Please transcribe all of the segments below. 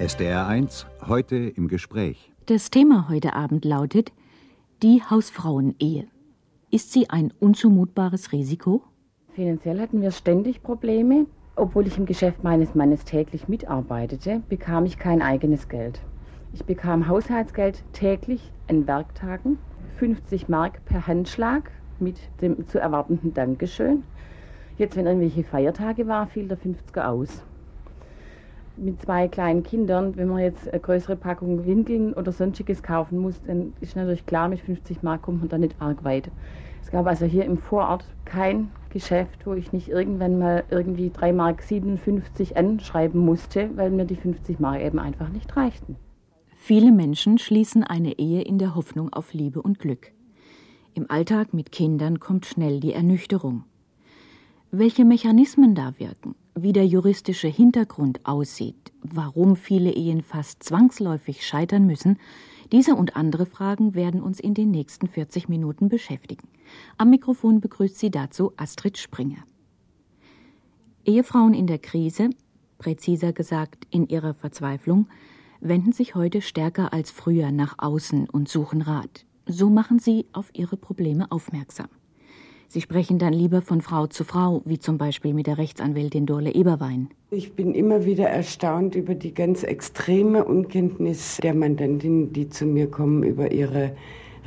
SDR 1, heute im Gespräch. Das Thema heute Abend lautet die Hausfrauenehe. Ist sie ein unzumutbares Risiko? Finanziell hatten wir ständig Probleme. Obwohl ich im Geschäft meines Mannes täglich mitarbeitete, bekam ich kein eigenes Geld. Ich bekam Haushaltsgeld täglich an Werktagen, 50 Mark per Handschlag mit dem zu erwartenden Dankeschön. Jetzt, wenn irgendwelche Feiertage war, fiel der 50er aus. Mit zwei kleinen Kindern, wenn man jetzt eine größere Packung Windeln oder sonstiges kaufen muss, dann ist natürlich klar, mit 50 Mark kommt man da nicht arg weit. Es gab also hier im Vorort kein Geschäft, wo ich nicht irgendwann mal irgendwie 3 Mark 57 anschreiben musste, weil mir die 50 Mark eben einfach nicht reichten. Viele Menschen schließen eine Ehe in der Hoffnung auf Liebe und Glück. Im Alltag mit Kindern kommt schnell die Ernüchterung. Welche Mechanismen da wirken, wie der juristische Hintergrund aussieht, warum viele Ehen fast zwangsläufig scheitern müssen, diese und andere Fragen werden uns in den nächsten 40 Minuten beschäftigen. Am Mikrofon begrüßt sie dazu Astrid Springer. Ehefrauen in der Krise, präziser gesagt in ihrer Verzweiflung, wenden sich heute stärker als früher nach außen und suchen Rat. So machen sie auf ihre Probleme aufmerksam. Sie sprechen dann lieber von Frau zu Frau, wie zum Beispiel mit der Rechtsanwältin Dorle Eberwein. Ich bin immer wieder erstaunt über die ganz extreme Unkenntnis der Mandantinnen, die zu mir kommen, über ihre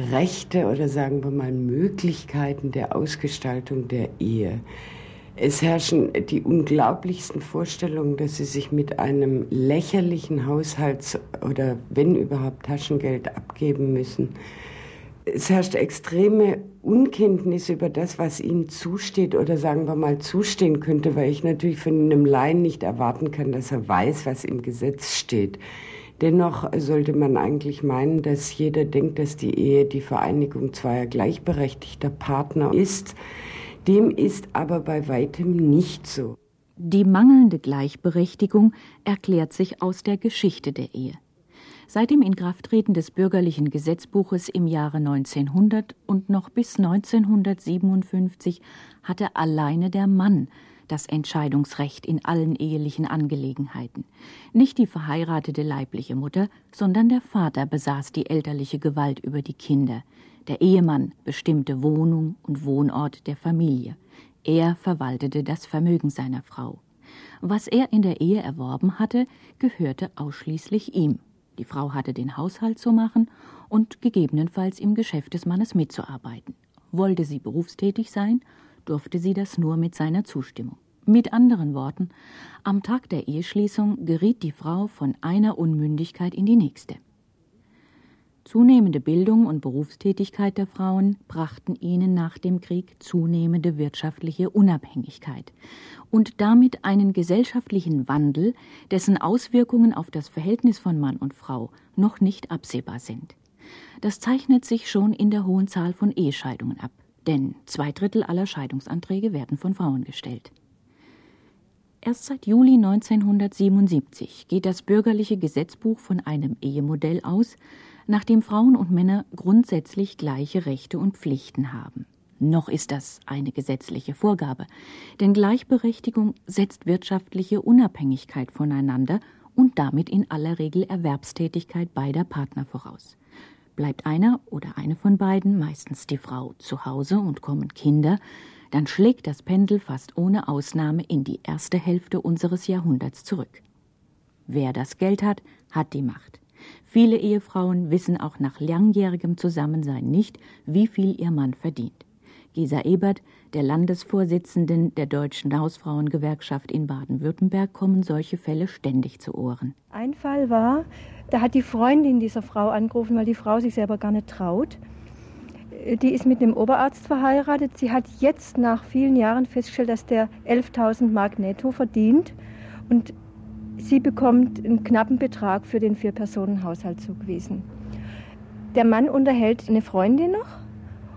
Rechte oder sagen wir mal Möglichkeiten der Ausgestaltung der Ehe. Es herrschen die unglaublichsten Vorstellungen, dass sie sich mit einem lächerlichen Haushalts- oder wenn überhaupt Taschengeld abgeben müssen es herrscht extreme Unkenntnis über das, was ihnen zusteht oder sagen wir mal zustehen könnte, weil ich natürlich von einem Laien nicht erwarten kann, dass er weiß, was im Gesetz steht. Dennoch sollte man eigentlich meinen, dass jeder denkt, dass die Ehe die Vereinigung zweier gleichberechtigter Partner ist. Dem ist aber bei weitem nicht so. Die mangelnde Gleichberechtigung erklärt sich aus der Geschichte der Ehe. Seit dem Inkrafttreten des bürgerlichen Gesetzbuches im Jahre 1900 und noch bis 1957 hatte alleine der Mann das Entscheidungsrecht in allen ehelichen Angelegenheiten. Nicht die verheiratete leibliche Mutter, sondern der Vater besaß die elterliche Gewalt über die Kinder. Der Ehemann bestimmte Wohnung und Wohnort der Familie. Er verwaltete das Vermögen seiner Frau. Was er in der Ehe erworben hatte, gehörte ausschließlich ihm. Die Frau hatte den Haushalt zu machen und gegebenenfalls im Geschäft des Mannes mitzuarbeiten. Wollte sie berufstätig sein, durfte sie das nur mit seiner Zustimmung. Mit anderen Worten, am Tag der Eheschließung geriet die Frau von einer Unmündigkeit in die nächste. Zunehmende Bildung und Berufstätigkeit der Frauen brachten ihnen nach dem Krieg zunehmende wirtschaftliche Unabhängigkeit und damit einen gesellschaftlichen Wandel, dessen Auswirkungen auf das Verhältnis von Mann und Frau noch nicht absehbar sind. Das zeichnet sich schon in der hohen Zahl von Ehescheidungen ab, denn zwei Drittel aller Scheidungsanträge werden von Frauen gestellt. Erst seit Juli 1977 geht das bürgerliche Gesetzbuch von einem Ehemodell aus, nachdem Frauen und Männer grundsätzlich gleiche Rechte und Pflichten haben. Noch ist das eine gesetzliche Vorgabe, denn Gleichberechtigung setzt wirtschaftliche Unabhängigkeit voneinander und damit in aller Regel Erwerbstätigkeit beider Partner voraus. Bleibt einer oder eine von beiden, meistens die Frau, zu Hause und kommen Kinder, dann schlägt das Pendel fast ohne Ausnahme in die erste Hälfte unseres Jahrhunderts zurück. Wer das Geld hat, hat die Macht. Viele Ehefrauen wissen auch nach langjährigem Zusammensein nicht, wie viel ihr Mann verdient. Gesa Ebert, der Landesvorsitzenden der Deutschen Hausfrauengewerkschaft in Baden-Württemberg, kommen solche Fälle ständig zu Ohren. Ein Fall war, da hat die Freundin dieser Frau angerufen, weil die Frau sich selber gar nicht traut. Die ist mit einem Oberarzt verheiratet. Sie hat jetzt nach vielen Jahren festgestellt, dass der 11.000 Mark netto verdient. Und Sie bekommt einen knappen Betrag für den Vier-Personen-Haushalt zugewiesen. Der Mann unterhält eine Freundin noch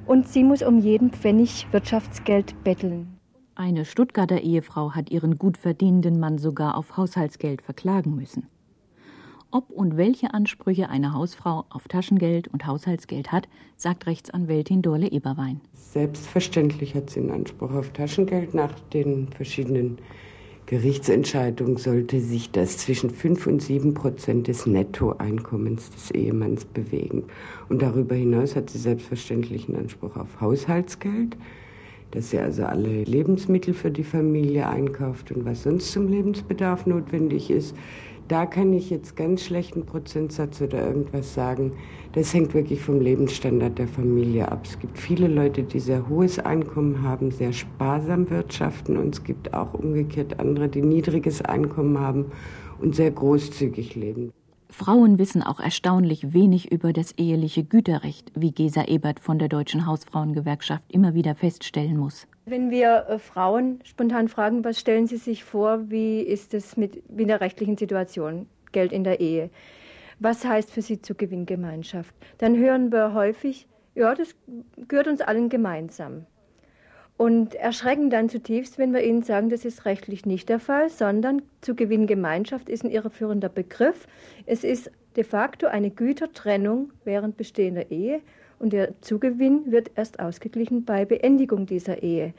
und sie muss um jeden Pfennig Wirtschaftsgeld betteln. Eine Stuttgarter Ehefrau hat ihren gut verdienenden Mann sogar auf Haushaltsgeld verklagen müssen. Ob und welche Ansprüche eine Hausfrau auf Taschengeld und Haushaltsgeld hat, sagt Rechtsanwältin Dorle Eberwein. Selbstverständlich hat sie einen Anspruch auf Taschengeld nach den verschiedenen Gerichtsentscheidung sollte sich das zwischen 5 und 7 Prozent des Nettoeinkommens des Ehemanns bewegen. Und darüber hinaus hat sie selbstverständlich einen Anspruch auf Haushaltsgeld, dass sie also alle Lebensmittel für die Familie einkauft und was sonst zum Lebensbedarf notwendig ist. Da kann ich jetzt ganz schlechten Prozentsatz oder irgendwas sagen. Das hängt wirklich vom Lebensstandard der Familie ab. Es gibt viele Leute, die sehr hohes Einkommen haben, sehr sparsam wirtschaften und es gibt auch umgekehrt andere, die niedriges Einkommen haben und sehr großzügig leben. Frauen wissen auch erstaunlich wenig über das eheliche Güterrecht, wie Gesa Ebert von der Deutschen Hausfrauengewerkschaft immer wieder feststellen muss. Wenn wir äh, Frauen spontan fragen, was stellen sie sich vor, wie ist es mit, mit der rechtlichen Situation, Geld in der Ehe? Was heißt für sie zur Gewinngemeinschaft? Dann hören wir häufig, ja, das gehört uns allen gemeinsam. Und erschrecken dann zutiefst, wenn wir ihnen sagen, das ist rechtlich nicht der Fall, sondern zu Gewinngemeinschaft ist ein irreführender Begriff. Es ist de facto eine Gütertrennung während bestehender Ehe und der Zugewinn wird erst ausgeglichen bei Beendigung dieser Ehe.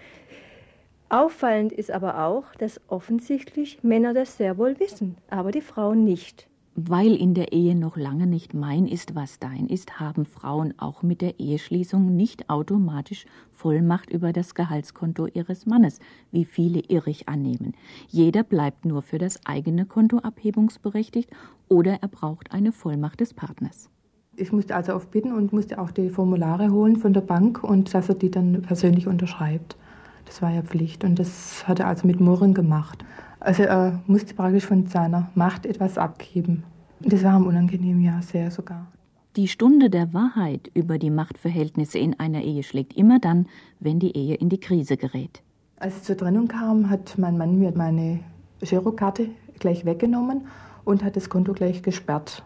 Auffallend ist aber auch, dass offensichtlich Männer das sehr wohl wissen, aber die Frauen nicht. Weil in der Ehe noch lange nicht mein ist, was dein ist, haben Frauen auch mit der Eheschließung nicht automatisch Vollmacht über das Gehaltskonto ihres Mannes, wie viele irrig annehmen. Jeder bleibt nur für das eigene Konto abhebungsberechtigt oder er braucht eine Vollmacht des Partners. Ich musste also aufbitten und musste auch die Formulare holen von der Bank und dass er die dann persönlich unterschreibt. Das war ja Pflicht und das hat er also mit Murren gemacht. Also er musste praktisch von seiner Macht etwas abgeben. Das war ihm unangenehm, ja, sehr sogar. Die Stunde der Wahrheit über die Machtverhältnisse in einer Ehe schlägt immer dann, wenn die Ehe in die Krise gerät. Als es zur Trennung kam, hat mein Mann mir meine Girokarte gleich weggenommen und hat das Konto gleich gesperrt.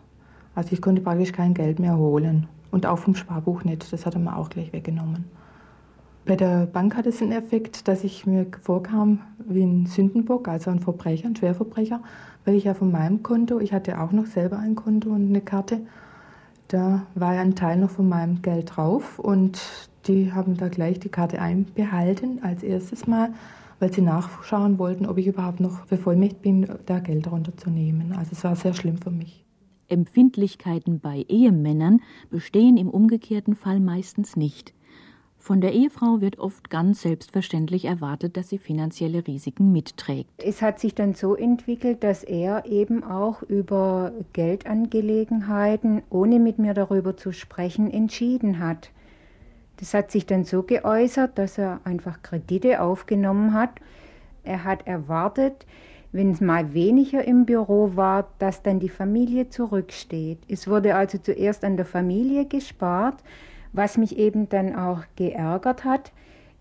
Also ich konnte praktisch kein Geld mehr holen. Und auch vom Sparbuch nicht. Das hat er mir auch gleich weggenommen. Bei der Bank hat es den Effekt, dass ich mir vorkam wie ein Sündenbock, also ein Verbrecher, ein Schwerverbrecher, weil ich ja von meinem Konto, ich hatte auch noch selber ein Konto und eine Karte, da war ja ein Teil noch von meinem Geld drauf und die haben da gleich die Karte einbehalten als erstes Mal, weil sie nachschauen wollten, ob ich überhaupt noch bevollmächtigt bin, da Geld runterzunehmen. Also es war sehr schlimm für mich. Empfindlichkeiten bei Ehemännern bestehen im umgekehrten Fall meistens nicht. Von der Ehefrau wird oft ganz selbstverständlich erwartet, dass sie finanzielle Risiken mitträgt. Es hat sich dann so entwickelt, dass er eben auch über Geldangelegenheiten, ohne mit mir darüber zu sprechen, entschieden hat. Das hat sich dann so geäußert, dass er einfach Kredite aufgenommen hat. Er hat erwartet, wenn es mal weniger im Büro war, dass dann die Familie zurücksteht. Es wurde also zuerst an der Familie gespart, was mich eben dann auch geärgert hat.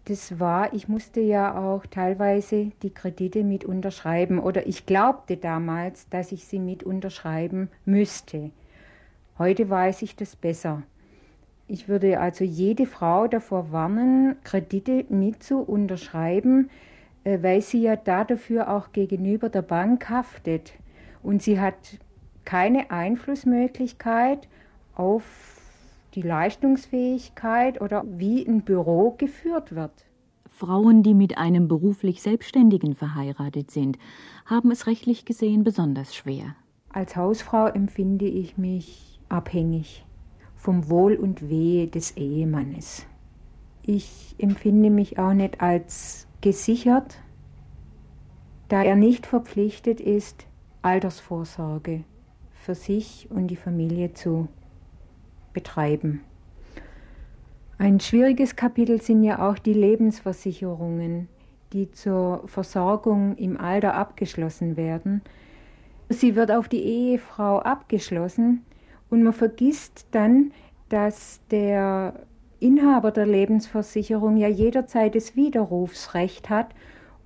Das war, ich musste ja auch teilweise die Kredite mit unterschreiben oder ich glaubte damals, dass ich sie mit unterschreiben müsste. Heute weiß ich das besser. Ich würde also jede Frau davor warnen, Kredite mit zu unterschreiben, äh, weil sie ja da dafür auch gegenüber der Bank haftet. Und sie hat keine Einflussmöglichkeit auf die Leistungsfähigkeit oder wie ein Büro geführt wird. Frauen, die mit einem beruflich Selbstständigen verheiratet sind, haben es rechtlich gesehen besonders schwer. Als Hausfrau empfinde ich mich abhängig vom Wohl und Wehe des Ehemannes. Ich empfinde mich auch nicht als gesichert, da er nicht verpflichtet ist, Altersvorsorge für sich und die Familie zu betreiben. Ein schwieriges Kapitel sind ja auch die Lebensversicherungen, die zur Versorgung im Alter abgeschlossen werden. Sie wird auf die Ehefrau abgeschlossen und man vergisst dann, dass der Inhaber der Lebensversicherung ja jederzeit das Widerrufsrecht hat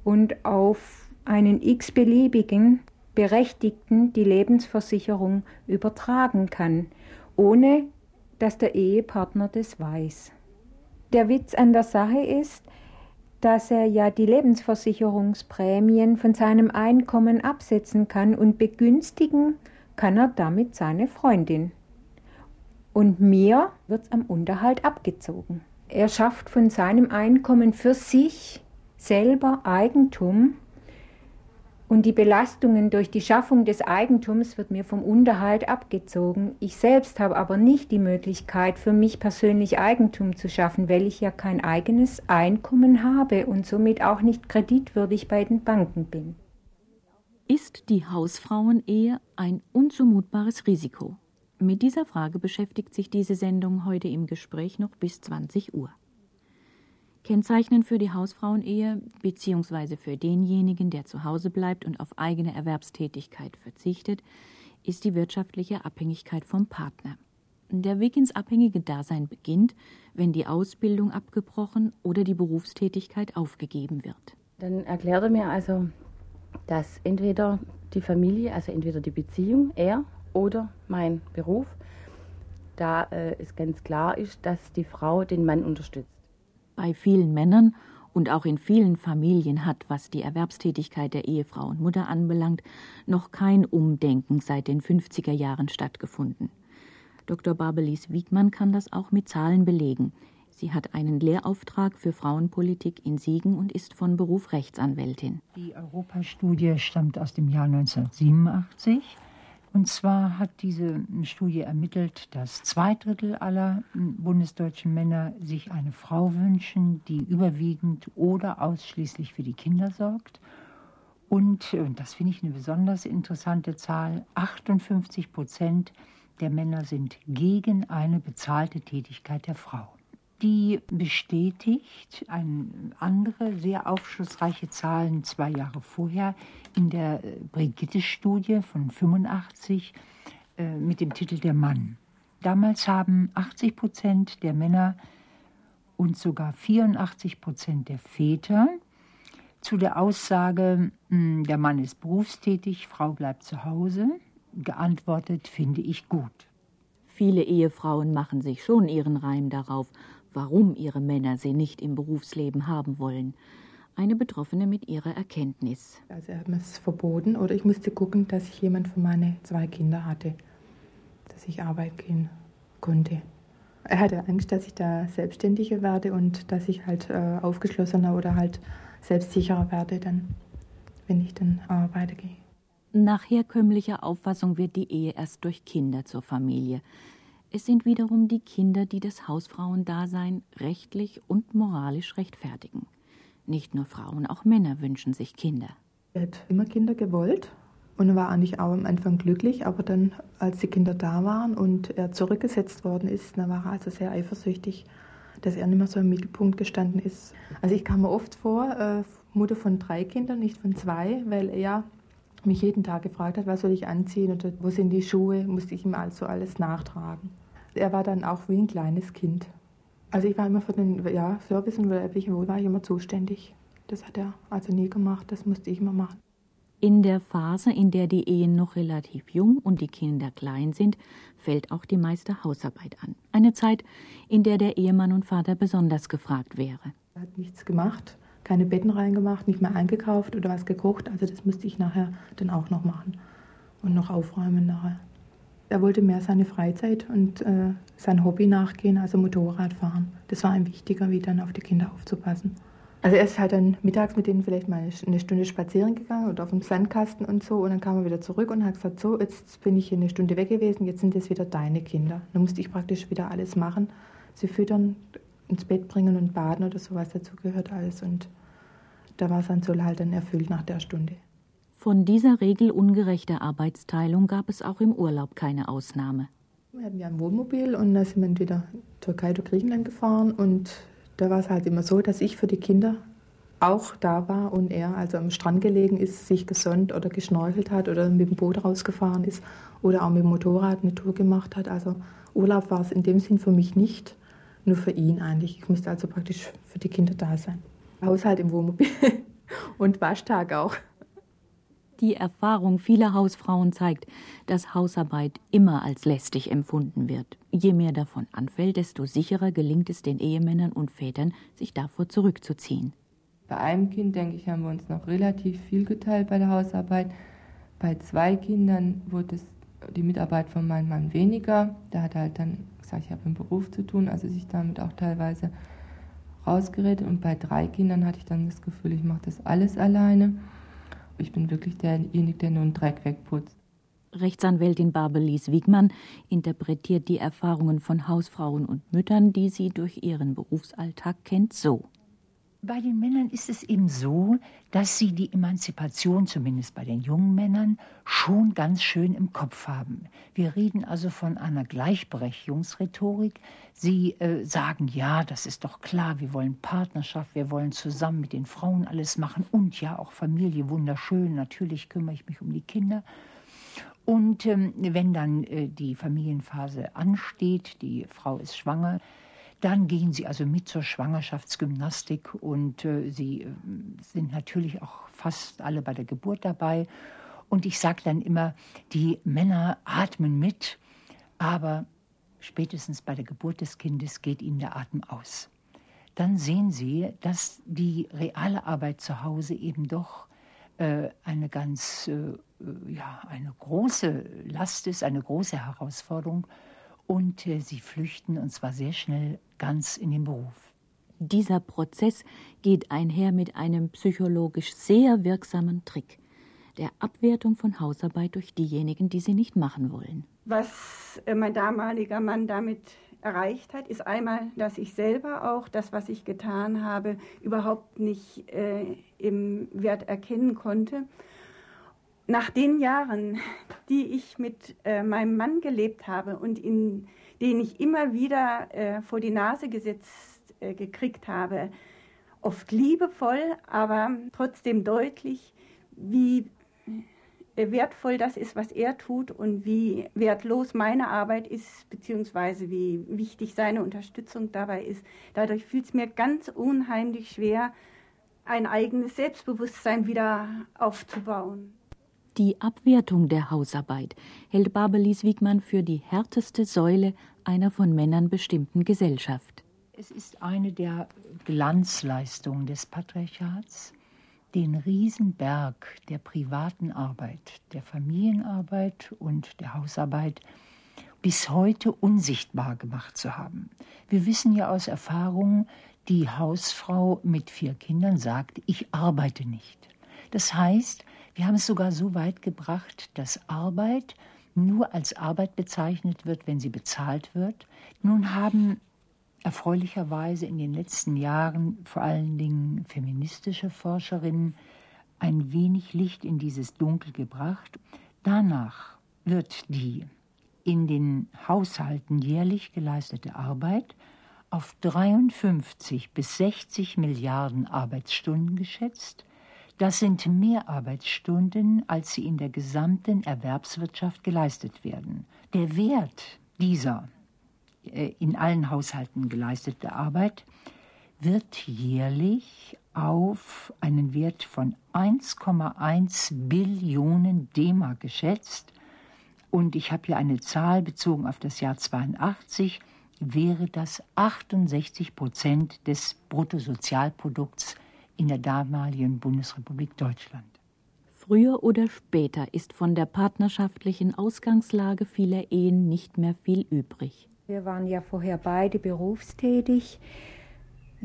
und auf einen x-beliebigen Berechtigten die Lebensversicherung übertragen kann, ohne dass der Ehepartner das weiß. Der Witz an der Sache ist, dass er ja die Lebensversicherungsprämien von seinem Einkommen absetzen kann und begünstigen kann er damit seine Freundin und mir wird am Unterhalt abgezogen. Er schafft von seinem Einkommen für sich selber Eigentum Und die Belastungen durch die Schaffung des Eigentums wird mir vom Unterhalt abgezogen. Ich selbst habe aber nicht die Möglichkeit, für mich persönlich Eigentum zu schaffen, weil ich ja kein eigenes Einkommen habe und somit auch nicht kreditwürdig bei den Banken bin. Ist die Hausfrauenehe ein unzumutbares Risiko? Mit dieser Frage beschäftigt sich diese Sendung heute im Gespräch noch bis 20 Uhr. Kennzeichnend für die Hausfrauenehe bzw. für denjenigen, der zu Hause bleibt und auf eigene Erwerbstätigkeit verzichtet, ist die wirtschaftliche Abhängigkeit vom Partner. Der Weg ins abhängige Dasein beginnt, wenn die Ausbildung abgebrochen oder die Berufstätigkeit aufgegeben wird. Dann erklärte mir also, dass entweder die Familie, also entweder die Beziehung, er oder mein Beruf, da äh, es ganz klar ist, dass die Frau den Mann unterstützt bei vielen Männern und auch in vielen Familien hat, was die Erwerbstätigkeit der Ehefrau und Mutter anbelangt, noch kein Umdenken seit den 50er Jahren stattgefunden. Dr. Barbelis Wiedmann kann das auch mit Zahlen belegen. Sie hat einen Lehrauftrag für Frauenpolitik in Siegen und ist von Beruf Rechtsanwältin. Die Europastudie stammt aus dem Jahr 1987 und zwar hat diese Studie ermittelt, dass zwei Drittel aller bundesdeutschen Männer sich eine Frau wünschen, die überwiegend oder ausschließlich für die Kinder sorgt. Und, und das finde ich eine besonders interessante Zahl, 58 Prozent der Männer sind gegen eine bezahlte Tätigkeit der Frau die bestätigt ein, andere sehr aufschlussreiche Zahlen zwei Jahre vorher in der äh, Brigitte-Studie von 85 äh, mit dem Titel Der Mann. Damals haben 80 Prozent der Männer und sogar 84 Prozent der Väter zu der Aussage, hm, der Mann ist berufstätig, Frau bleibt zu Hause, geantwortet, finde ich gut. Viele Ehefrauen machen sich schon ihren Reim darauf, warum ihre Männer sie nicht im Berufsleben haben wollen. Eine Betroffene mit ihrer Erkenntnis. Also er hat mir es verboten oder ich musste gucken, dass ich jemand für meine zwei Kinder hatte, dass ich arbeiten gehen konnte. Er hatte Angst, dass ich da selbstständiger werde und dass ich halt äh, aufgeschlossener oder halt selbstsicherer werde, dann, wenn ich dann arbeiten gehe. Nach herkömmlicher Auffassung wird die Ehe erst durch Kinder zur Familie. Es sind wiederum die Kinder, die das Hausfrauendasein rechtlich und moralisch rechtfertigen. Nicht nur Frauen, auch Männer wünschen sich Kinder. Er hat immer Kinder gewollt und war eigentlich auch am Anfang glücklich, aber dann, als die Kinder da waren und er zurückgesetzt worden ist, dann war er also sehr eifersüchtig, dass er nicht mehr so im Mittelpunkt gestanden ist. Also ich kam mir oft vor, äh, Mutter von drei Kindern, nicht von zwei, weil er mich jeden Tag gefragt hat, was soll ich anziehen oder wo sind die Schuhe, musste ich ihm also alles nachtragen. Er war dann auch wie ein kleines Kind. Also ich war immer für den ja, Service und weiblichen Wohl war ich immer zuständig. Das hat er also nie gemacht, das musste ich immer machen. In der Phase, in der die Ehen noch relativ jung und die Kinder klein sind, fällt auch die meiste Hausarbeit an. Eine Zeit, in der der Ehemann und Vater besonders gefragt wäre. Er hat nichts gemacht, keine Betten reingemacht, nicht mehr eingekauft oder was gekocht. Also das musste ich nachher dann auch noch machen und noch aufräumen nachher. Er wollte mehr seine Freizeit und äh, sein Hobby nachgehen, also Motorradfahren. Das war ihm wichtiger, wie dann auf die Kinder aufzupassen. Also er ist halt dann mittags mit denen vielleicht mal eine Stunde spazieren gegangen oder auf dem Sandkasten und so. Und dann kam er wieder zurück und hat gesagt, so, jetzt bin ich hier eine Stunde weg gewesen, jetzt sind das wieder deine Kinder. Dann musste ich praktisch wieder alles machen. Sie füttern, ins Bett bringen und baden oder sowas dazu gehört alles. Und da war sein Soll halt dann erfüllt nach der Stunde. Von dieser regelungerechter Arbeitsteilung gab es auch im Urlaub keine Ausnahme. Wir hatten ja ein Wohnmobil und da sind wir entweder Türkei oder Griechenland gefahren und da war es halt immer so, dass ich für die Kinder auch da war und er also am Strand gelegen ist, sich gesonnt oder geschnorchelt hat oder mit dem Boot rausgefahren ist oder auch mit dem Motorrad eine Tour gemacht hat. Also Urlaub war es in dem Sinn für mich nicht, nur für ihn eigentlich. Ich musste also praktisch für die Kinder da sein. Haushalt im Wohnmobil und Waschtag auch. Die Erfahrung vieler Hausfrauen zeigt, dass Hausarbeit immer als lästig empfunden wird. Je mehr davon anfällt, desto sicherer gelingt es den Ehemännern und Vätern, sich davor zurückzuziehen. Bei einem Kind, denke ich, haben wir uns noch relativ viel geteilt bei der Hausarbeit. Bei zwei Kindern wurde es die Mitarbeit von meinem Mann weniger. Da hat er halt dann gesagt, ich habe einen Beruf zu tun, also sich damit auch teilweise rausgeredet. Und bei drei Kindern hatte ich dann das Gefühl, ich mache das alles alleine. Ich bin wirklich derjenige, der nur einen Dreck wegputzt. Rechtsanwältin Barbelies Wiegmann interpretiert die Erfahrungen von Hausfrauen und Müttern, die sie durch ihren Berufsalltag kennt, so. Bei den Männern ist es eben so, dass sie die Emanzipation, zumindest bei den jungen Männern, schon ganz schön im Kopf haben. Wir reden also von einer Gleichberechtigungsrhetorik. Sie äh, sagen, ja, das ist doch klar, wir wollen Partnerschaft, wir wollen zusammen mit den Frauen alles machen und ja, auch Familie, wunderschön, natürlich kümmere ich mich um die Kinder. Und ähm, wenn dann äh, die Familienphase ansteht, die Frau ist schwanger, dann gehen sie also mit zur Schwangerschaftsgymnastik und äh, sie äh, sind natürlich auch fast alle bei der Geburt dabei. Und ich sage dann immer, die Männer atmen mit, aber spätestens bei der Geburt des Kindes geht ihnen der Atem aus. Dann sehen sie, dass die reale Arbeit zu Hause eben doch äh, eine ganz, äh, ja, eine große Last ist, eine große Herausforderung und äh, sie flüchten und zwar sehr schnell ganz in den Beruf. Dieser Prozess geht einher mit einem psychologisch sehr wirksamen Trick, der Abwertung von Hausarbeit durch diejenigen, die sie nicht machen wollen. Was äh, mein damaliger Mann damit erreicht hat, ist einmal, dass ich selber auch das, was ich getan habe, überhaupt nicht äh, im Wert erkennen konnte nach den Jahren, die ich mit äh, meinem Mann gelebt habe und in denen ich immer wieder äh, vor die Nase gesetzt äh, gekriegt habe, oft liebevoll, aber trotzdem deutlich, wie äh, wertvoll das ist, was er tut und wie wertlos meine Arbeit ist, beziehungsweise wie wichtig seine Unterstützung dabei ist. Dadurch fühlt es mir ganz unheimlich schwer, ein eigenes Selbstbewusstsein wieder aufzubauen. Die Abwertung der Hausarbeit hält Barbelis Wiegmann für die härteste Säule einer von Männern bestimmten Gesellschaft. Es ist eine der Glanzleistungen des Patriarchats, den Riesenberg der privaten Arbeit, der Familienarbeit und der Hausarbeit bis heute unsichtbar gemacht zu haben. Wir wissen ja aus Erfahrung, die Hausfrau mit vier Kindern sagt, ich arbeite nicht. Das heißt, wir haben es sogar so weit gebracht, dass Arbeit nur als Arbeit bezeichnet wird, wenn sie bezahlt wird. Nun haben erfreulicherweise in den letzten Jahren vor allen Dingen feministische Forscherinnen ein wenig Licht in dieses Dunkel gebracht. Danach wird die in den Haushalten jährlich geleistete Arbeit auf 53 bis 60 Milliarden Arbeitsstunden geschätzt, das sind mehr Arbeitsstunden, als sie in der gesamten Erwerbswirtschaft geleistet werden. Der Wert dieser äh, in allen Haushalten geleistete Arbeit wird jährlich auf einen Wert von 1,1 Billionen D-Mark geschätzt. Und ich habe hier eine Zahl bezogen auf das Jahr 82, wäre das 68 Prozent des Bruttosozialprodukts in der damaligen Bundesrepublik Deutschland. Früher oder später ist von der partnerschaftlichen Ausgangslage vieler Ehen nicht mehr viel übrig. Wir waren ja vorher beide berufstätig.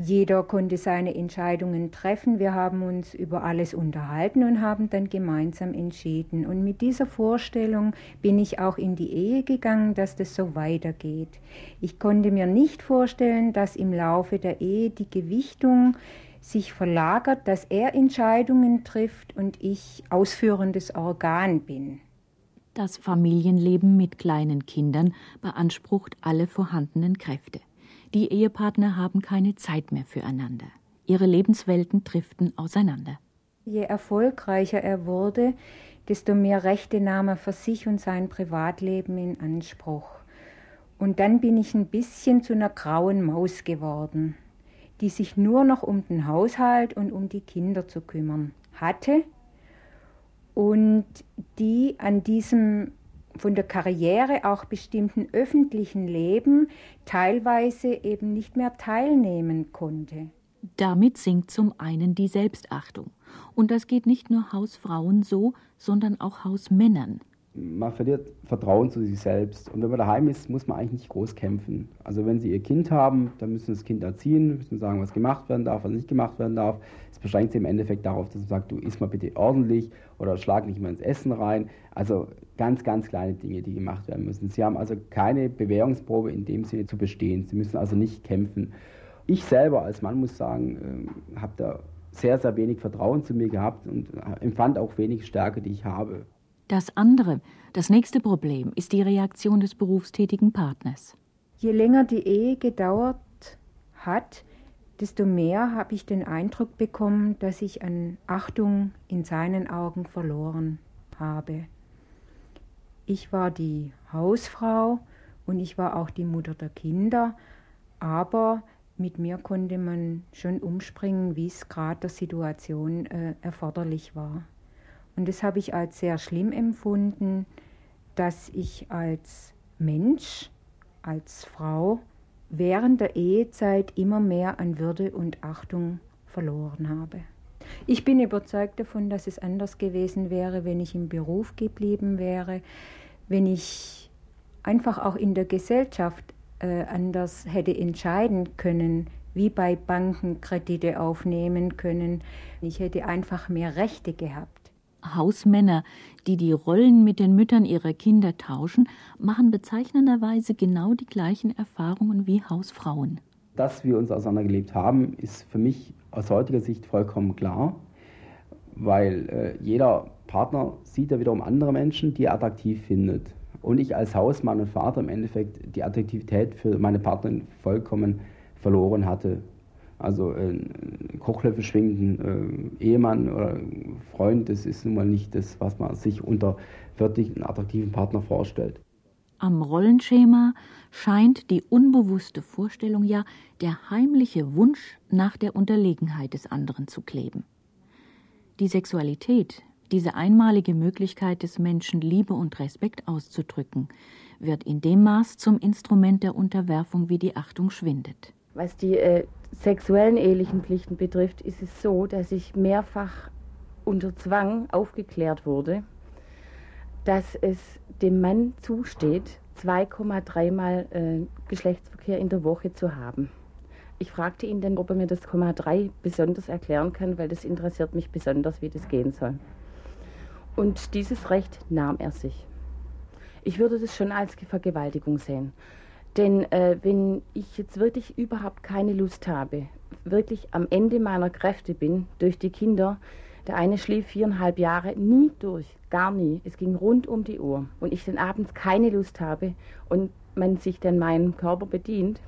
Jeder konnte seine Entscheidungen treffen. Wir haben uns über alles unterhalten und haben dann gemeinsam entschieden. Und mit dieser Vorstellung bin ich auch in die Ehe gegangen, dass das so weitergeht. Ich konnte mir nicht vorstellen, dass im Laufe der Ehe die Gewichtung sich verlagert, dass er Entscheidungen trifft und ich ausführendes Organ bin. Das Familienleben mit kleinen Kindern beansprucht alle vorhandenen Kräfte. Die Ehepartner haben keine Zeit mehr füreinander. Ihre Lebenswelten driften auseinander. Je erfolgreicher er wurde, desto mehr Rechte nahm er für sich und sein Privatleben in Anspruch. Und dann bin ich ein bisschen zu einer grauen Maus geworden die sich nur noch um den Haushalt und um die Kinder zu kümmern hatte und die an diesem von der Karriere auch bestimmten öffentlichen Leben teilweise eben nicht mehr teilnehmen konnte. Damit sinkt zum einen die Selbstachtung. Und das geht nicht nur Hausfrauen so, sondern auch Hausmännern. Man verliert Vertrauen zu sich selbst. Und wenn man daheim ist, muss man eigentlich nicht groß kämpfen. Also wenn Sie Ihr Kind haben, dann müssen Sie das Kind erziehen, müssen sagen, was gemacht werden darf, was nicht gemacht werden darf. Es beschränkt sich im Endeffekt darauf, dass man sagt, du isst mal bitte ordentlich oder schlag nicht mal ins Essen rein. Also ganz, ganz kleine Dinge, die gemacht werden müssen. Sie haben also keine Bewährungsprobe in dem Sinne zu bestehen. Sie müssen also nicht kämpfen. Ich selber als Mann muss sagen, äh, habe da sehr, sehr wenig Vertrauen zu mir gehabt und empfand auch wenig Stärke, die ich habe. Das andere, das nächste Problem, ist die Reaktion des berufstätigen Partners. Je länger die Ehe gedauert hat, desto mehr habe ich den Eindruck bekommen, dass ich an Achtung in seinen Augen verloren habe. Ich war die Hausfrau und ich war auch die Mutter der Kinder, aber mit mir konnte man schon umspringen, wie es gerade der Situation äh, erforderlich war. Und das habe ich als sehr schlimm empfunden, dass ich als Mensch, als Frau während der Ehezeit immer mehr an Würde und Achtung verloren habe. Ich bin überzeugt davon, dass es anders gewesen wäre, wenn ich im Beruf geblieben wäre, wenn ich einfach auch in der Gesellschaft äh, anders hätte entscheiden können, wie bei Banken Kredite aufnehmen können. Ich hätte einfach mehr Rechte gehabt. Hausmänner, die die Rollen mit den Müttern ihrer Kinder tauschen, machen bezeichnenderweise genau die gleichen Erfahrungen wie Hausfrauen. Dass wir uns auseinandergelebt haben, ist für mich aus heutiger Sicht vollkommen klar, weil äh, jeder Partner sieht ja wiederum andere Menschen, die er attraktiv findet. Und ich als Hausmann und Vater im Endeffekt die Attraktivität für meine Partnerin vollkommen verloren hatte. Also äh, Kochlöffel schwingenden äh, Ehemann oder Freund, das ist nun mal nicht das, was man sich unter wirklich einen attraktiven Partner vorstellt. Am Rollenschema scheint die unbewusste Vorstellung ja der heimliche Wunsch nach der Unterlegenheit des anderen zu kleben. Die Sexualität, diese einmalige Möglichkeit des Menschen, Liebe und Respekt auszudrücken, wird in dem Maß zum Instrument der Unterwerfung, wie die Achtung schwindet. Was die äh, sexuellen ehelichen Pflichten betrifft, ist es so, dass ich mehrfach unter Zwang aufgeklärt wurde, dass es dem Mann zusteht, 2,3 Mal äh, Geschlechtsverkehr in der Woche zu haben. Ich fragte ihn dann, ob er mir das Komma 3 besonders erklären kann, weil das interessiert mich besonders, wie das gehen soll. Und dieses Recht nahm er sich. Ich würde das schon als Vergewaltigung sehen. Denn äh, wenn ich jetzt wirklich überhaupt keine Lust habe, wirklich am Ende meiner Kräfte bin durch die Kinder, der eine schlief viereinhalb Jahre nie durch, gar nie. Es ging rund um die Uhr. Und ich dann abends keine Lust habe und man sich dann meinen Körper bedient,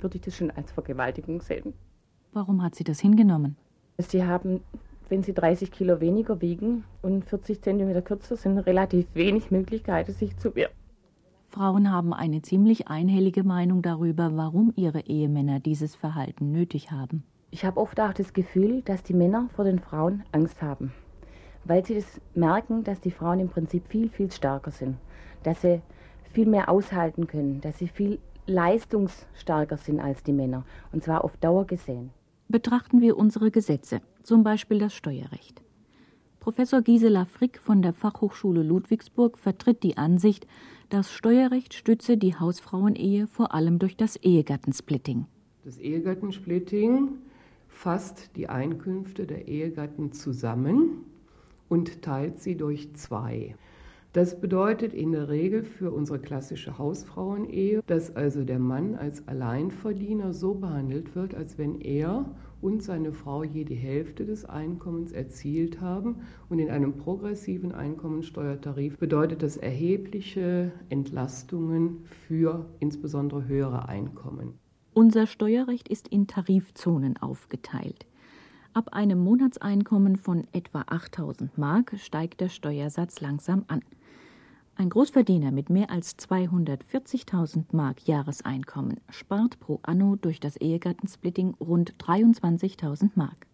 würde ich das schon als Vergewaltigung sehen. Warum hat sie das hingenommen? Sie haben, wenn sie 30 Kilo weniger wiegen und 40 Zentimeter kürzer sind, relativ wenig Möglichkeiten, sich zu wehren. Frauen haben eine ziemlich einhellige Meinung darüber, warum ihre Ehemänner dieses Verhalten nötig haben. Ich habe oft auch das Gefühl, dass die Männer vor den Frauen Angst haben, weil sie das merken, dass die Frauen im Prinzip viel, viel stärker sind, dass sie viel mehr aushalten können, dass sie viel leistungsstärker sind als die Männer, und zwar auf Dauer gesehen. Betrachten wir unsere Gesetze, zum Beispiel das Steuerrecht. Professor Gisela Frick von der Fachhochschule Ludwigsburg vertritt die Ansicht, das Steuerrecht stütze die Hausfrauenehe vor allem durch das Ehegattensplitting. Das Ehegattensplitting fasst die Einkünfte der Ehegatten zusammen und teilt sie durch zwei. Das bedeutet in der Regel für unsere klassische Hausfrauenehe, dass also der Mann als Alleinverdiener so behandelt wird, als wenn er und seine Frau je die Hälfte des Einkommens erzielt haben. Und in einem progressiven Einkommensteuertarif bedeutet das erhebliche Entlastungen für insbesondere höhere Einkommen. Unser Steuerrecht ist in Tarifzonen aufgeteilt. Ab einem Monatseinkommen von etwa 8000 Mark steigt der Steuersatz langsam an. Ein Großverdiener mit mehr als 240.000 Mark Jahreseinkommen spart pro anno durch das Ehegattensplitting rund 23.000 Mark.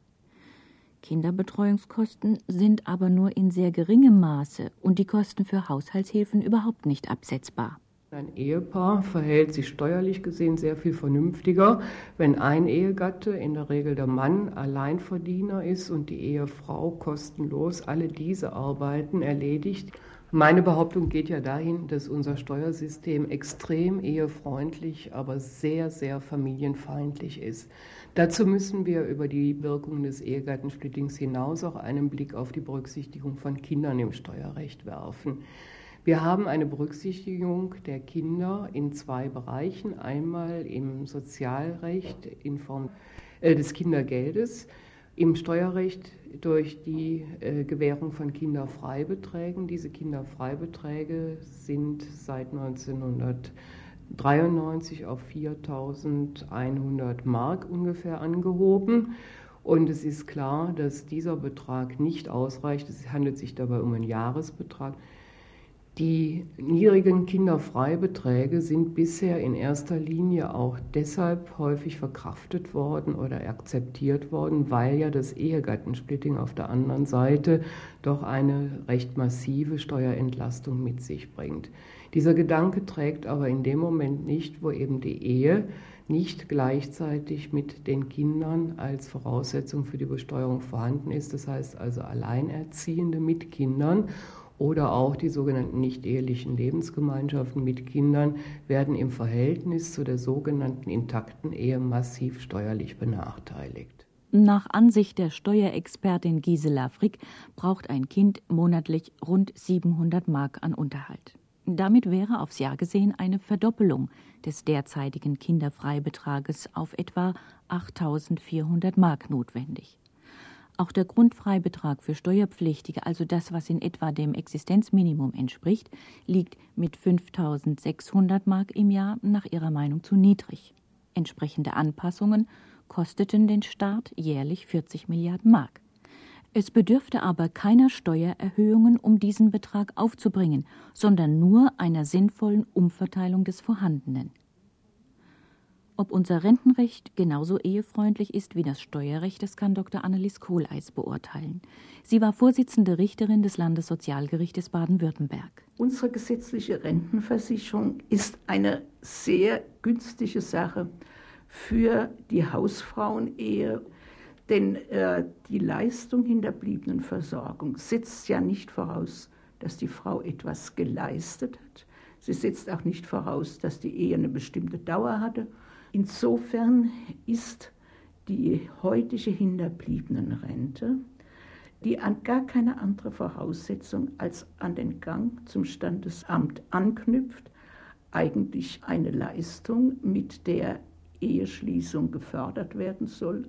Kinderbetreuungskosten sind aber nur in sehr geringem Maße und die Kosten für Haushaltshilfen überhaupt nicht absetzbar. Ein Ehepaar verhält sich steuerlich gesehen sehr viel vernünftiger, wenn ein Ehegatte, in der Regel der Mann, Alleinverdiener ist und die Ehefrau kostenlos alle diese Arbeiten erledigt Meine Behauptung geht ja dahin, dass unser Steuersystem extrem ehefreundlich, aber sehr, sehr familienfeindlich ist. Dazu müssen wir über die Wirkung des Ehegattensplittings hinaus auch einen Blick auf die Berücksichtigung von Kindern im Steuerrecht werfen. Wir haben eine Berücksichtigung der Kinder in zwei Bereichen. Einmal im Sozialrecht in Form äh, des Kindergeldes im Steuerrecht durch die äh, Gewährung von Kinderfreibeträgen. Diese Kinderfreibeträge sind seit 1993 auf 4.100 Mark ungefähr angehoben. Und es ist klar, dass dieser Betrag nicht ausreicht. Es handelt sich dabei um einen Jahresbetrag. Die niedrigen Kinderfreibeträge sind bisher in erster Linie auch deshalb häufig verkraftet worden oder akzeptiert worden, weil ja das Ehegattensplitting auf der anderen Seite doch eine recht massive Steuerentlastung mit sich bringt. Dieser Gedanke trägt aber in dem Moment nicht, wo eben die Ehe nicht gleichzeitig mit den Kindern als Voraussetzung für die Besteuerung vorhanden ist. Das heißt also Alleinerziehende mit Kindern oder auch die sogenannten nicht-ehelichen Lebensgemeinschaften mit Kindern werden im Verhältnis zu der sogenannten intakten Ehe massiv steuerlich benachteiligt. Nach Ansicht der Steuerexpertin Gisela Frick braucht ein Kind monatlich rund 700 Mark an Unterhalt. Damit wäre aufs Jahr gesehen eine Verdoppelung des derzeitigen Kinderfreibetrages auf etwa 8400 Mark notwendig. Auch der Grundfreibetrag für Steuerpflichtige, also das, was in etwa dem Existenzminimum entspricht, liegt mit 5600 Mark im Jahr nach ihrer Meinung zu niedrig. Entsprechende Anpassungen kosteten den Staat jährlich 40 Milliarden Mark. Es bedürfte aber keiner Steuererhöhungen, um diesen Betrag aufzubringen, sondern nur einer sinnvollen Umverteilung des Vorhandenen. Ob unser Rentenrecht genauso ehefreundlich ist wie das Steuerrecht, das kann Dr. Annelies Kohleis beurteilen. Sie war Vorsitzende Richterin des Landessozialgerichtes Baden-Württemberg. Unsere gesetzliche Rentenversicherung ist eine sehr günstige Sache für die Hausfrauenehe, denn äh, die Leistung Hinterbliebenenversorgung setzt ja nicht voraus, dass die Frau etwas geleistet hat. Sie setzt auch nicht voraus, dass die Ehe eine bestimmte Dauer hatte Insofern ist die heutige Hinterbliebenenrente, die an gar keine andere Voraussetzung als an den Gang zum Standesamt anknüpft, eigentlich eine Leistung, mit der Eheschließung gefördert werden soll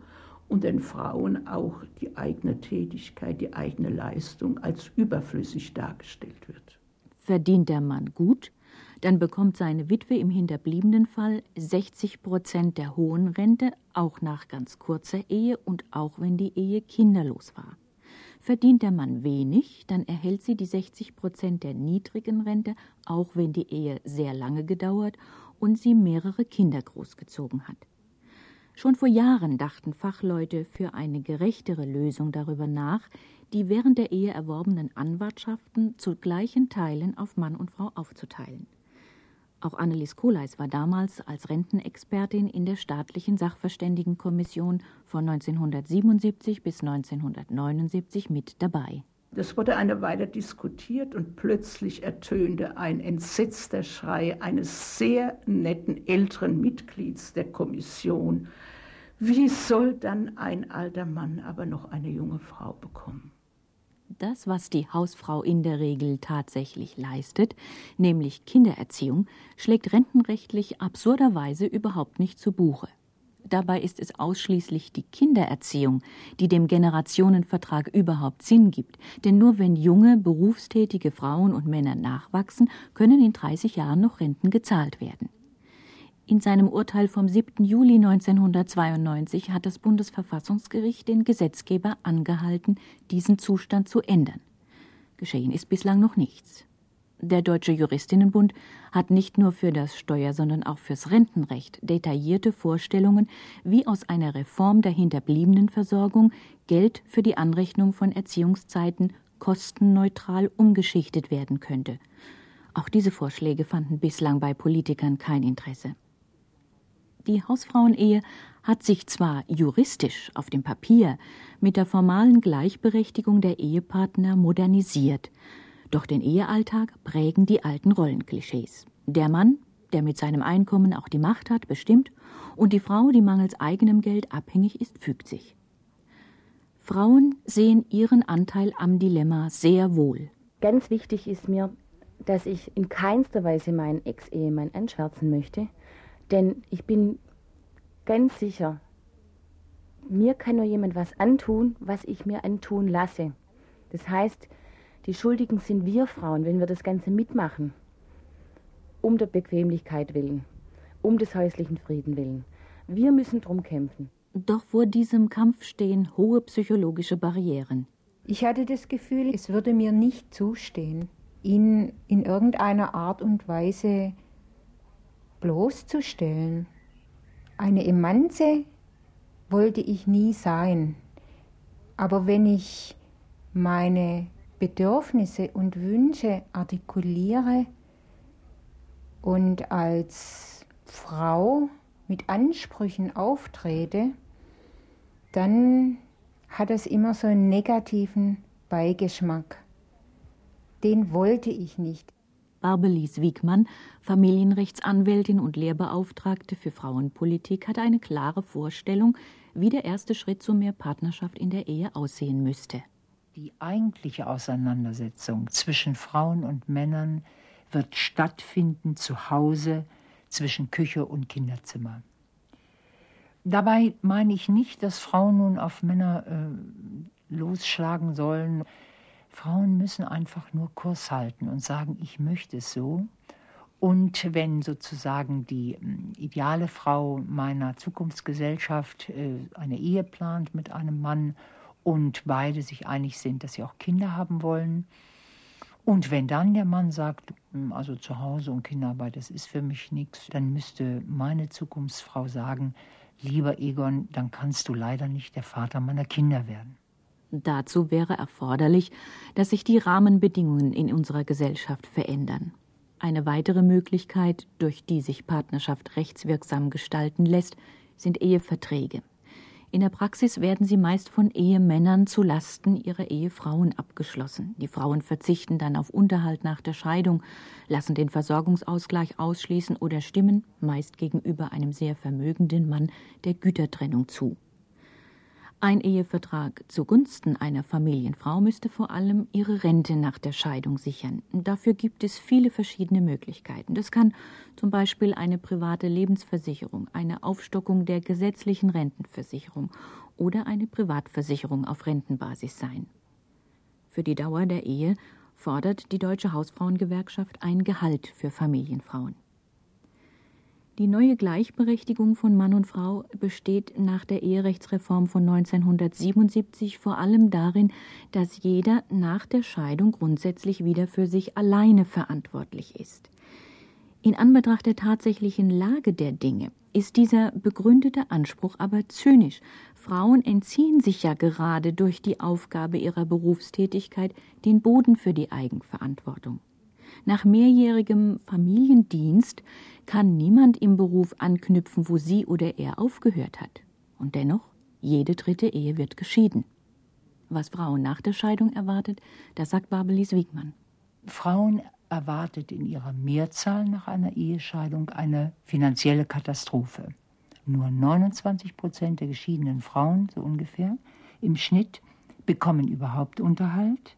und den Frauen auch die eigene Tätigkeit, die eigene Leistung als überflüssig dargestellt wird. Verdient der Mann gut, dann bekommt seine Witwe im hinterbliebenen Fall 60 Prozent der hohen Rente, auch nach ganz kurzer Ehe und auch wenn die Ehe kinderlos war. Verdient der Mann wenig, dann erhält sie die 60 Prozent der niedrigen Rente, auch wenn die Ehe sehr lange gedauert und sie mehrere Kinder großgezogen hat. Schon vor Jahren dachten Fachleute für eine gerechtere Lösung darüber nach, die während der Ehe erworbenen Anwartschaften zu gleichen Teilen auf Mann und Frau aufzuteilen. Auch Annelies Kohleis war damals als Rentenexpertin in der staatlichen Sachverständigenkommission von 1977 bis 1979 mit dabei. Das wurde eine Weile diskutiert und plötzlich ertönte ein entsetzter Schrei eines sehr netten älteren Mitglieds der Kommission. Wie soll dann ein alter Mann aber noch eine junge Frau bekommen? Das, was die Hausfrau in der Regel tatsächlich leistet, nämlich Kindererziehung, schlägt rentenrechtlich absurderweise überhaupt nicht zu Buche. Dabei ist es ausschließlich die Kindererziehung, die dem Generationenvertrag überhaupt Sinn gibt. Denn nur wenn junge, berufstätige Frauen und Männer nachwachsen, können in 30 Jahren noch Renten gezahlt werden. In seinem Urteil vom 7. Juli 1992 hat das Bundesverfassungsgericht den Gesetzgeber angehalten, diesen Zustand zu ändern. Geschehen ist bislang noch nichts. Der Deutsche Juristinnenbund hat nicht nur für das Steuer, sondern auch fürs Rentenrecht detaillierte Vorstellungen, wie aus einer Reform der Hinterbliebenenversorgung Geld für die Anrechnung von Erziehungszeiten kostenneutral umgeschichtet werden könnte. Auch diese Vorschläge fanden bislang bei Politikern kein Interesse. Die Hausfrauenehe hat sich zwar juristisch auf dem Papier mit der formalen Gleichberechtigung der Ehepartner modernisiert, Doch den Ehealltag prägen die alten Rollenklischees. Der Mann, der mit seinem Einkommen auch die Macht hat, bestimmt, und die Frau, die mangels eigenem Geld abhängig ist, fügt sich. Frauen sehen ihren Anteil am Dilemma sehr wohl. Ganz wichtig ist mir, dass ich in keinster Weise meinen Ex-Ehemann anschwärzen möchte, denn ich bin ganz sicher, mir kann nur jemand was antun, was ich mir antun lasse. Das heißt, die Schuldigen sind wir Frauen, wenn wir das Ganze mitmachen, um der Bequemlichkeit willen, um des häuslichen Frieden willen. Wir müssen drum kämpfen. Doch vor diesem Kampf stehen hohe psychologische Barrieren. Ich hatte das Gefühl, es würde mir nicht zustehen, ihn in irgendeiner Art und Weise bloßzustellen. Eine Emanze wollte ich nie sein. Aber wenn ich meine Bedürfnisse und Wünsche artikuliere und als Frau mit Ansprüchen auftrete, dann hat es immer so einen negativen Beigeschmack. Den wollte ich nicht. Barbelies Wiegmann, Familienrechtsanwältin und Lehrbeauftragte für Frauenpolitik, hat eine klare Vorstellung, wie der erste Schritt zu mehr Partnerschaft in der Ehe aussehen müsste. Die eigentliche Auseinandersetzung zwischen Frauen und Männern wird stattfinden zu Hause zwischen Küche und Kinderzimmer. Dabei meine ich nicht, dass Frauen nun auf Männer äh, losschlagen sollen. Frauen müssen einfach nur Kurs halten und sagen, ich möchte es so. Und wenn sozusagen die ähm, ideale Frau meiner Zukunftsgesellschaft äh, eine Ehe plant mit einem Mann und beide sich einig sind, dass sie auch Kinder haben wollen, und wenn dann der Mann sagt, hm, also zu Hause und Kinderarbeit, das ist für mich nichts, dann müsste meine Zukunftsfrau sagen, lieber Egon, dann kannst du leider nicht der Vater meiner Kinder werden. Dazu wäre erforderlich, dass sich die Rahmenbedingungen in unserer Gesellschaft verändern. Eine weitere Möglichkeit, durch die sich Partnerschaft rechtswirksam gestalten lässt, sind Eheverträge. In der Praxis werden sie meist von Ehemännern zu Lasten ihrer Ehefrauen abgeschlossen. Die Frauen verzichten dann auf Unterhalt nach der Scheidung, lassen den Versorgungsausgleich ausschließen oder stimmen, meist gegenüber einem sehr vermögenden Mann, der Gütertrennung zu. Ein Ehevertrag zugunsten einer Familienfrau müsste vor allem ihre Rente nach der Scheidung sichern. Dafür gibt es viele verschiedene Möglichkeiten. Das kann zum Beispiel eine private Lebensversicherung, eine Aufstockung der gesetzlichen Rentenversicherung oder eine Privatversicherung auf Rentenbasis sein. Für die Dauer der Ehe fordert die Deutsche Hausfrauengewerkschaft ein Gehalt für Familienfrauen. Die neue Gleichberechtigung von Mann und Frau besteht nach der Eherechtsreform von 1977 vor allem darin, dass jeder nach der Scheidung grundsätzlich wieder für sich alleine verantwortlich ist. In Anbetracht der tatsächlichen Lage der Dinge ist dieser begründete Anspruch aber zynisch. Frauen entziehen sich ja gerade durch die Aufgabe ihrer Berufstätigkeit den Boden für die Eigenverantwortung. Nach mehrjährigem Familiendienst kann niemand im Beruf anknüpfen, wo sie oder er aufgehört hat. Und dennoch, jede dritte Ehe wird geschieden. Was Frauen nach der Scheidung erwartet, das sagt Barbelis Wiegmann. Frauen erwartet in ihrer Mehrzahl nach einer Ehescheidung eine finanzielle Katastrophe. Nur 29 Prozent der geschiedenen Frauen, so ungefähr, im Schnitt bekommen überhaupt Unterhalt.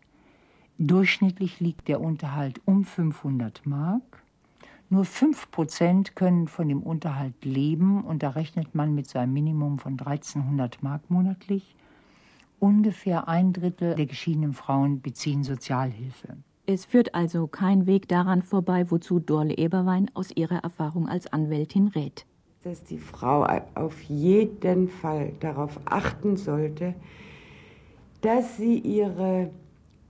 Durchschnittlich liegt der Unterhalt um 500 Mark. Nur 5 Prozent können von dem Unterhalt leben und da rechnet man mit so einem Minimum von 1300 Mark monatlich. Ungefähr ein Drittel der geschiedenen Frauen beziehen Sozialhilfe. Es führt also kein Weg daran vorbei, wozu Dorle Eberwein aus ihrer Erfahrung als Anwältin rät. Dass die Frau auf jeden Fall darauf achten sollte, dass sie ihre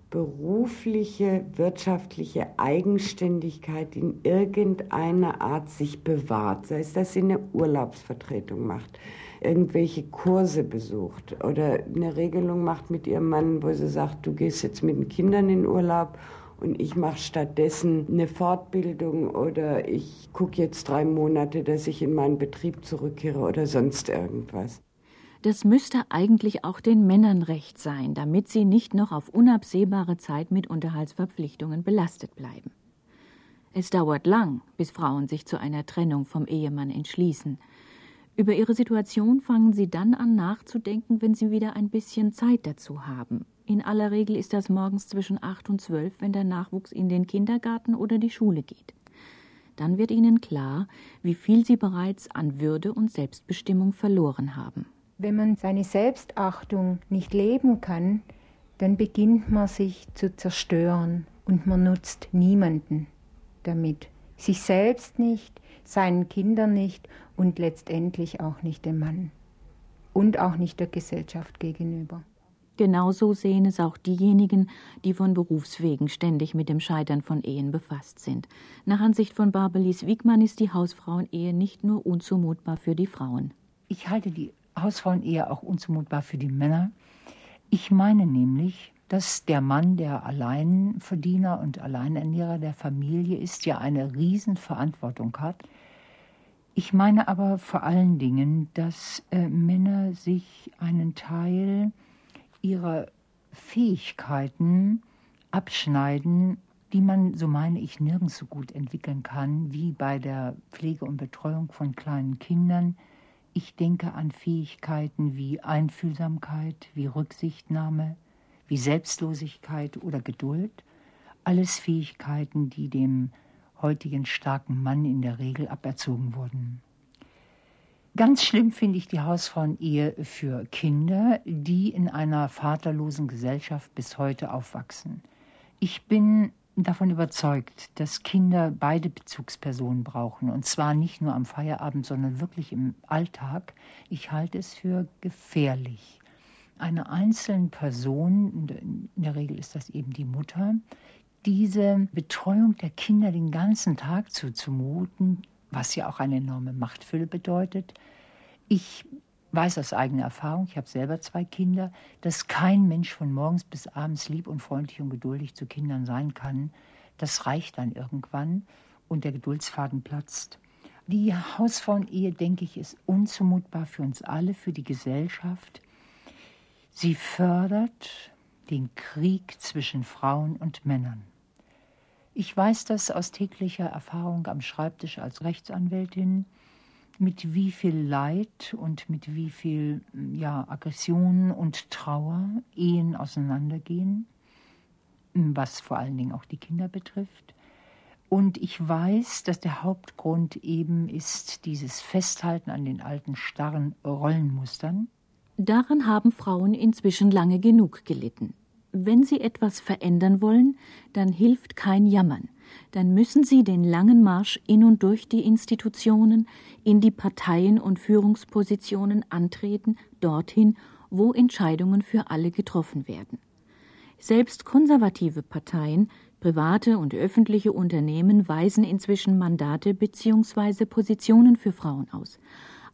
berufliche, wirtschaftliche Eigenständigkeit in irgendeiner Art sich bewahrt. Sei es, dass sie eine Urlaubsvertretung macht, irgendwelche Kurse besucht oder eine Regelung macht mit ihrem Mann, wo sie sagt, du gehst jetzt mit den Kindern in Urlaub und ich mache stattdessen eine Fortbildung oder ich gucke jetzt drei Monate, dass ich in meinen Betrieb zurückkehre oder sonst irgendwas. Das müsste eigentlich auch den Männern recht sein, damit sie nicht noch auf unabsehbare Zeit mit Unterhaltsverpflichtungen belastet bleiben. Es dauert lang, bis Frauen sich zu einer Trennung vom Ehemann entschließen. Über ihre Situation fangen sie dann an nachzudenken, wenn sie wieder ein bisschen Zeit dazu haben. In aller Regel ist das morgens zwischen acht und zwölf, wenn der Nachwuchs in den Kindergarten oder die Schule geht. Dann wird ihnen klar, wie viel sie bereits an Würde und Selbstbestimmung verloren haben. Wenn man seine Selbstachtung nicht leben kann, dann beginnt man sich zu zerstören und man nutzt niemanden damit. Sich selbst nicht, seinen Kindern nicht und letztendlich auch nicht dem Mann. Und auch nicht der Gesellschaft gegenüber. Genauso sehen es auch diejenigen, die von Berufswegen ständig mit dem Scheitern von Ehen befasst sind. Nach Ansicht von Barbelis Wiegmann ist die Hausfrauenehe nicht nur unzumutbar für die Frauen. Ich halte die Hausfrauenehe auch unzumutbar für die Männer. Ich meine nämlich, dass der Mann, der Alleinverdiener und Alleinernährer der Familie ist, ja eine Riesenverantwortung hat. Ich meine aber vor allen Dingen, dass äh, Männer sich einen Teil ihrer Fähigkeiten abschneiden, die man, so meine ich, nirgends so gut entwickeln kann wie bei der Pflege und Betreuung von kleinen Kindern. Ich denke an Fähigkeiten wie Einfühlsamkeit, wie Rücksichtnahme, wie Selbstlosigkeit oder Geduld. Alles Fähigkeiten, die dem heutigen starken Mann in der Regel aberzogen wurden. Ganz schlimm finde ich die Hausfrauenehe für Kinder, die in einer vaterlosen Gesellschaft bis heute aufwachsen. Ich bin davon überzeugt, dass Kinder beide Bezugspersonen brauchen, und zwar nicht nur am Feierabend, sondern wirklich im Alltag. Ich halte es für gefährlich, einer einzelnen Person, in der Regel ist das eben die Mutter, diese Betreuung der Kinder den ganzen Tag zuzumuten, was ja auch eine enorme Machtfülle bedeutet. Ich weiß aus eigener Erfahrung, ich habe selber zwei Kinder, dass kein Mensch von morgens bis abends lieb und freundlich und geduldig zu Kindern sein kann. Das reicht dann irgendwann und der Geduldsfaden platzt. Die Hausfrauenehe, denke ich, ist unzumutbar für uns alle, für die Gesellschaft. Sie fördert den Krieg zwischen Frauen und Männern. Ich weiß das aus täglicher Erfahrung am Schreibtisch als Rechtsanwältin, mit wie viel Leid und mit wie viel ja, Aggression und Trauer Ehen auseinandergehen, was vor allen Dingen auch die Kinder betrifft. Und ich weiß, dass der Hauptgrund eben ist dieses Festhalten an den alten starren Rollenmustern. Daran haben Frauen inzwischen lange genug gelitten. Wenn sie etwas verändern wollen, dann hilft kein Jammern. Dann müssen sie den langen Marsch in und durch die Institutionen, in die Parteien und Führungspositionen antreten, dorthin, wo Entscheidungen für alle getroffen werden. Selbst konservative Parteien, private und öffentliche Unternehmen weisen inzwischen Mandate bzw. Positionen für Frauen aus.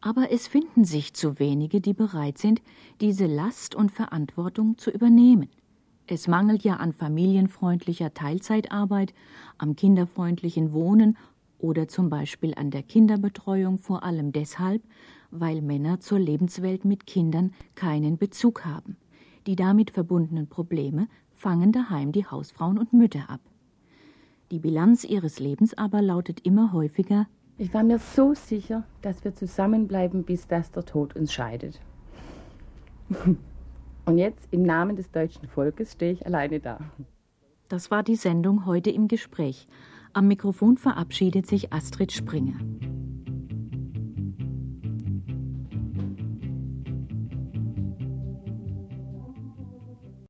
Aber es finden sich zu wenige, die bereit sind, diese Last und Verantwortung zu übernehmen. Es mangelt ja an familienfreundlicher Teilzeitarbeit, am kinderfreundlichen Wohnen oder zum Beispiel an der Kinderbetreuung vor allem deshalb, weil Männer zur Lebenswelt mit Kindern keinen Bezug haben. Die damit verbundenen Probleme fangen daheim die Hausfrauen und Mütter ab. Die Bilanz ihres Lebens aber lautet immer häufiger Ich war mir so sicher, dass wir zusammenbleiben, bis dass der Tod uns scheidet. Und jetzt im Namen des deutschen Volkes stehe ich alleine da. Das war die Sendung heute im Gespräch. Am Mikrofon verabschiedet sich Astrid Springer.